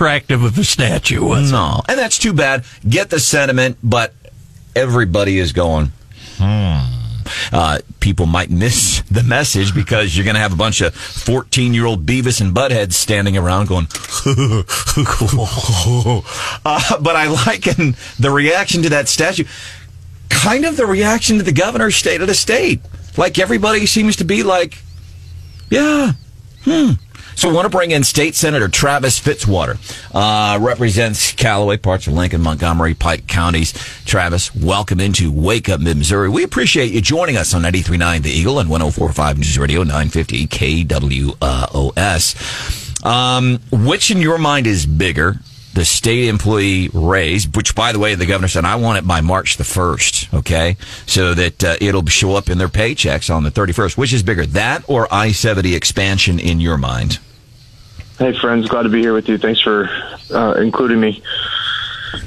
attractive of a statue. Was no, and that's too bad. Get the sentiment, but everybody is going. Hmm. Uh, people might miss the message because you're going to have a bunch of 14 year old Beavis and Buttheads standing around going, uh, but I liken the reaction to that statue, kind of the reaction to the governor's state of the state. Like everybody seems to be like, yeah, hmm. So we want to bring in State Senator Travis Fitzwater, uh, represents Callaway, parts of Lincoln, Montgomery, Pike counties. Travis, welcome into Wake Up Mid Missouri. We appreciate you joining us on 93.9 The Eagle and 104.5 News Radio 950 KWOS. Um, which in your mind is bigger, the state employee raise, which by the way, the governor said, I want it by March the 1st. Okay. So that uh, it'll show up in their paychecks on the 31st. Which is bigger, that or I-70 expansion in your mind? Hey, friends, glad to be here with you. Thanks for uh, including me.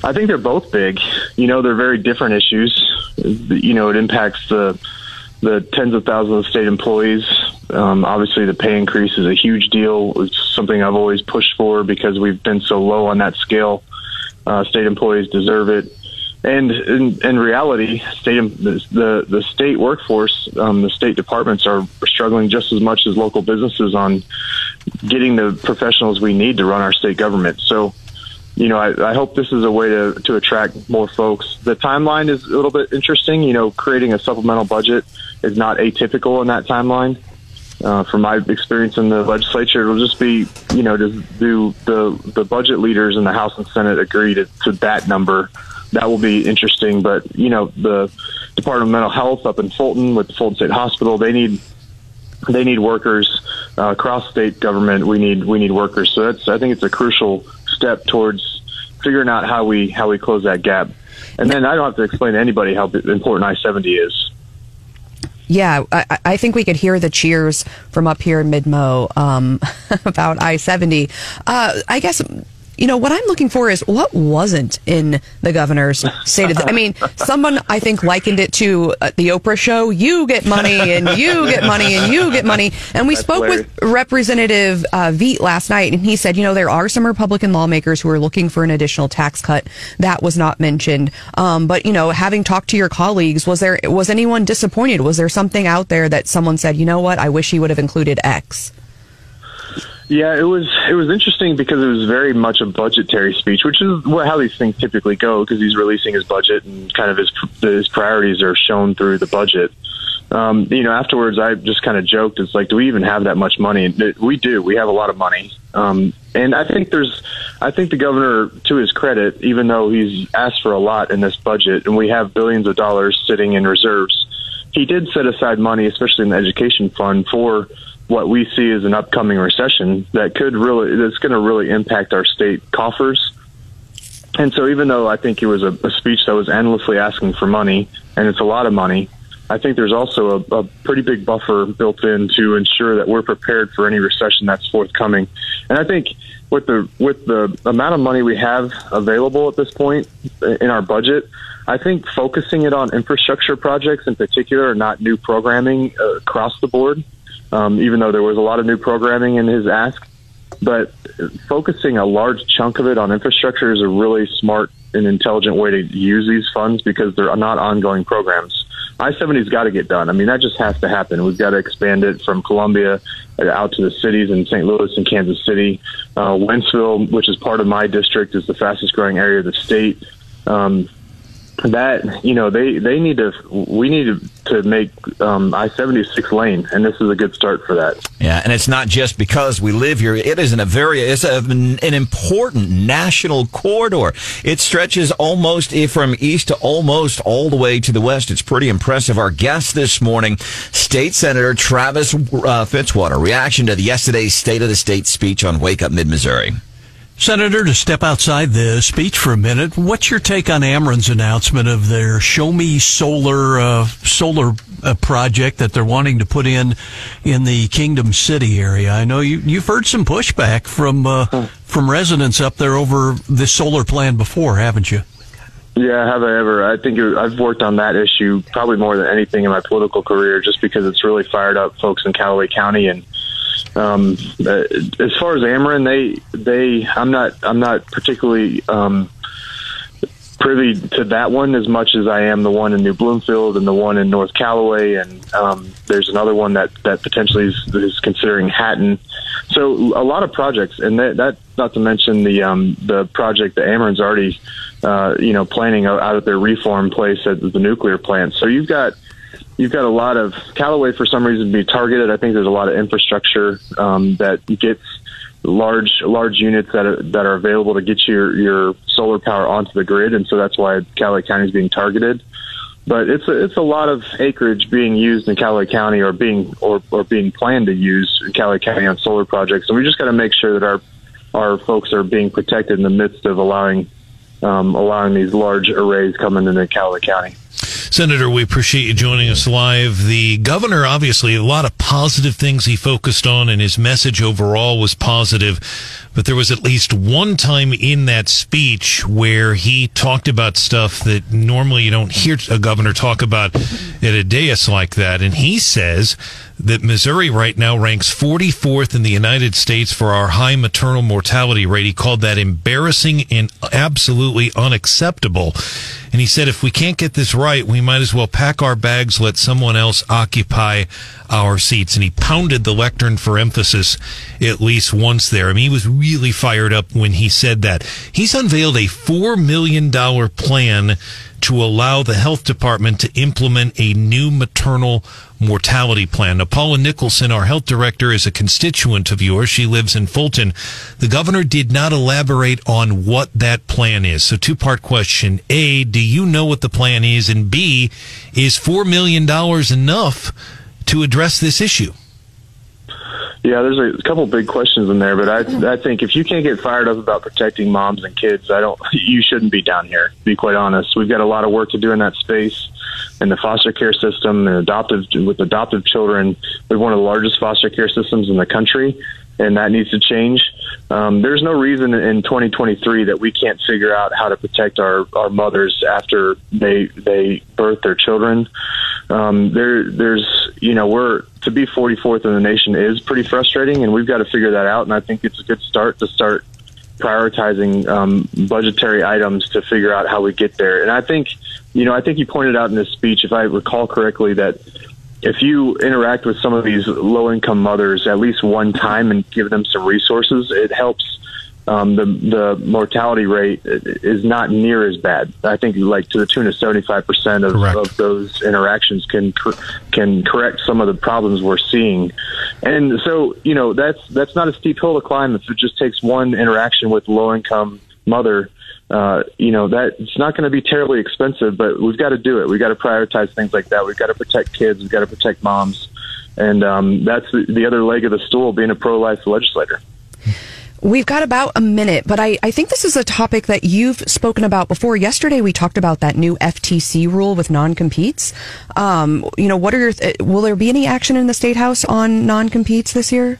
I think they're both big. You know, they're very different issues. You know, it impacts the the tens of thousands of state employees. Um, obviously, the pay increase is a huge deal. It's something I've always pushed for because we've been so low on that scale. Uh, state employees deserve it. And in, in reality, state the the state workforce, um, the state departments are struggling just as much as local businesses on getting the professionals we need to run our state government. So, you know, I, I hope this is a way to to attract more folks. The timeline is a little bit interesting. You know, creating a supplemental budget is not atypical in that timeline. Uh, from my experience in the legislature, it'll just be, you know, to do the the budget leaders in the House and Senate agree to, to that number that will be interesting. But you know, the Department of Mental Health up in Fulton with the Fulton State Hospital, they need they need workers uh, across state government. We need we need workers. So that's I think it's a crucial step towards figuring out how we how we close that gap. And then I don't have to explain to anybody how important I seventy is. Yeah, I, I, think we could hear the cheers from up here in Midmo um, about I seventy. Uh, I guess you know, what I'm looking for is what wasn't in the governor's state of the, I mean, someone I think likened it to uh, the Oprah show. You get money and you get money and you get money. And we That's spoke hilarious. with Representative uh, Veit last night and he said, you know, there are some Republican lawmakers who are looking for an additional tax cut. That was not mentioned. Um, but, you know, having talked to your colleagues, was there, was anyone disappointed? Was there something out there that someone said, you know what, I wish he would have included X? Yeah, it was it was interesting because it was very much a budgetary speech, which is how these things typically go because he's releasing his budget and kind of his his priorities are shown through the budget. Um, you know, afterwards, I just kind of joked. It's like, do we even have that much money? We do. We have a lot of money. Um, and I think there's, I think the governor, to his credit, even though he's asked for a lot in this budget, and we have billions of dollars sitting in reserves, he did set aside money, especially in the education fund, for what we see as an upcoming recession that could really that's going to really impact our state coffers. And so, even though I think it was a, a, speech that was endlessly asking for money, and it's a lot of money, I think there's also a, a pretty big buffer built in to ensure that we're prepared for any recession that's forthcoming. And I think with the with the amount of money we have available at this point in our budget, I think focusing it on infrastructure projects in particular, not new programming uh, across the board, um, even though there was a lot of new programming in his ask. But focusing a large chunk of it on infrastructure is a really smart and intelligent way to use these funds because they're not ongoing programs. I-70's got to get done. I mean, that just has to happen. We've got to expand it from Columbia out to the cities in St. Louis and Kansas City. Uh, Wentzville, which is part of my district, is the fastest growing area of the state. Um, that you know they they need to we need to, make um, I seventy six lane, and this is a good start for that. Yeah, and it's not just because we live here; it is in a very it's a, an important national corridor. It stretches almost from east to almost all the way to the west. It's pretty impressive. Our guest this morning, State Senator Travis uh, Fitzwater, reaction to yesterday's State of the State speech on Wake Up Mid Missouri. Senator, to step outside the speech for a minute, what's your take on Ameren's announcement of their Show Me Solar uh, solar uh, project that they're wanting to put in in the Kingdom City area? I know you, you've heard some pushback from uh, from residents up there over this solar plan before, haven't you? Yeah, have I ever? I think it, I've worked on that issue probably more than anything in my political career, just because it's really fired up folks in Callaway County and Um, uh, as far as Ameren, they they I'm not I'm not particularly um, privy to that one as much as I am the one in New Bloomfield and the one in North Callaway, and um, there's another one that that potentially is, is considering Hatton. So a lot of projects, and that, that not to mention the um, the project that Ameren's already uh, you know planning out at their reform place at the nuclear plant. So you've got you've got a lot of Callaway for some reason be targeted. I think there's a lot of infrastructure um, that gets large large units that are that are available to get your your solar power onto the grid, and so that's why Callaway County is being targeted. But it's a, it's a lot of acreage being used in Callaway County, or being or, or being planned to use in Callaway County on solar projects, and we just got to make sure that our our folks are being protected in the midst of allowing um, allowing these large arrays coming into Callaway County. Senator, we appreciate you joining us live. The governor, obviously, a lot of positive things he focused on, and his message overall was positive. But there was at least one time in that speech where he talked about stuff that normally you don't hear a governor talk about at a dais like that. And he says that Missouri right now ranks 44th in the United States for our high maternal mortality rate. He called that embarrassing and absolutely unacceptable. And he said, if we can't get this right, we might as well pack our bags, let someone else occupy our seats. And he pounded the lectern for emphasis at least once there. I mean, he was really fired up when he said that. He's unveiled a $4 million plan to allow the health department to implement a new maternal mortality plan. Now, Paula Nickelson, our health director, is a constituent of yours. She lives in Fulton. The governor did not elaborate on what that plan is. So, two part question. A, do you know what the plan is? And B, is $4 million enough to address this issue? Yeah, there's a couple big questions in there, but I I think if you can't get fired up about protecting moms and kids, I don't. You shouldn't be down here. To be quite honest, we've got a lot of work to do in that space, in the foster care system and adoptive with adoptive children. We're one of the largest foster care systems in the country, and that needs to change. Um, there's no reason in 2023 that we can't figure out how to protect our, our mothers after they they birth their children. Um, there, there's you know we're to be 44th in the nation is pretty frustrating, and we've got to figure that out. And I think it's a good start to start prioritizing um, budgetary items to figure out how we get there. And I think, you know, I think you pointed out in this speech, if I recall correctly, that if you interact with some of these low income mothers at least one time and give them some resources, it helps um, the the mortality rate is not near as bad. I think like to the tune of seventy five percent of of those interactions can can correct some of the problems we're seeing. And so you know that's that's not a steep hill to climb if it just takes one interaction with low income mother. Uh, you know that it's not going to be terribly expensive, but we've got to do it. We've got to prioritize things like that. We've got to protect kids. We've got to protect moms, and um, that's the, the other leg of the stool. Being a pro life legislator. We've got about a minute, but I, I think this is a topic that you've spoken about before. Yesterday, we talked about that new FTC rule with non competes. Um, you know, what are your, th- will there be any action in the State House on non competes this year?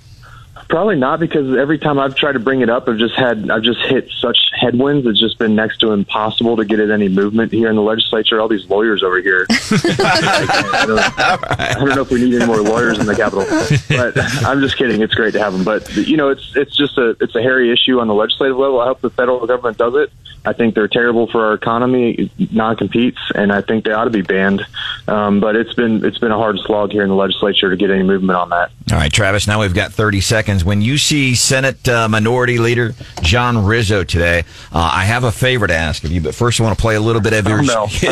Probably not because every time I've tried to bring it up, I've just had I've just hit such headwinds. It's just been next to impossible to get it any movement here in the legislature. All these lawyers over here. I, don't, I, don't, know if we need any more lawyers in the Capitol, but I'm just kidding. It's great to have them, but you know, it's it's just a it's a hairy issue on the legislative level. I hope the federal government does it. I think they're terrible for our economy, non-competes, and I think they ought to be banned. Um, but it's been it's been a hard slog here in the legislature to get any movement on that. All right, Travis. Now we've got 30 seconds. When you see Senate uh, Minority Leader John Rizzo today, uh, I have a favor to ask of you. But first, I want to play a little bit of your. Oh, no.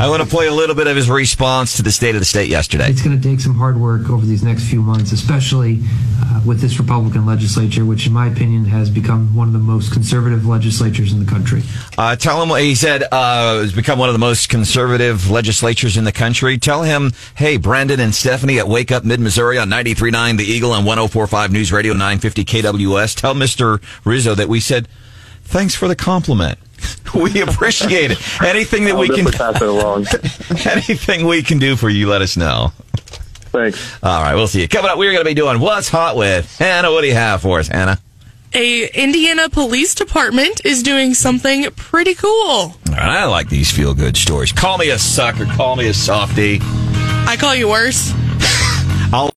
I want to play a little bit of his response to the state of the state yesterday. It's going to take some hard work over these next few months, especially uh, with this Republican legislature, which, in my opinion, has become one of the most conservative legislatures in the country. Uh, tell him what he said uh, has become one of the most conservative legislatures in the country. Tell him, hey, Brandon and Stephanie at Wake Up Mid Missouri on 93.9 The Eagle and 104.5 News Radio 950 KWS. Tell Mr. Rizzo that we said, thanks for the compliment. we appreciate it. Anything that I'll we can pass it along. anything we can do for you, let us know. Thanks. All right, we'll see you. Coming up, we're going to be doing What's Hot with Hannah. What do you have for us, Hannah? a Indiana Police Department is doing something pretty cool. All right, I like these feel good stories. Call me a sucker. Call me a softie. I call you worse.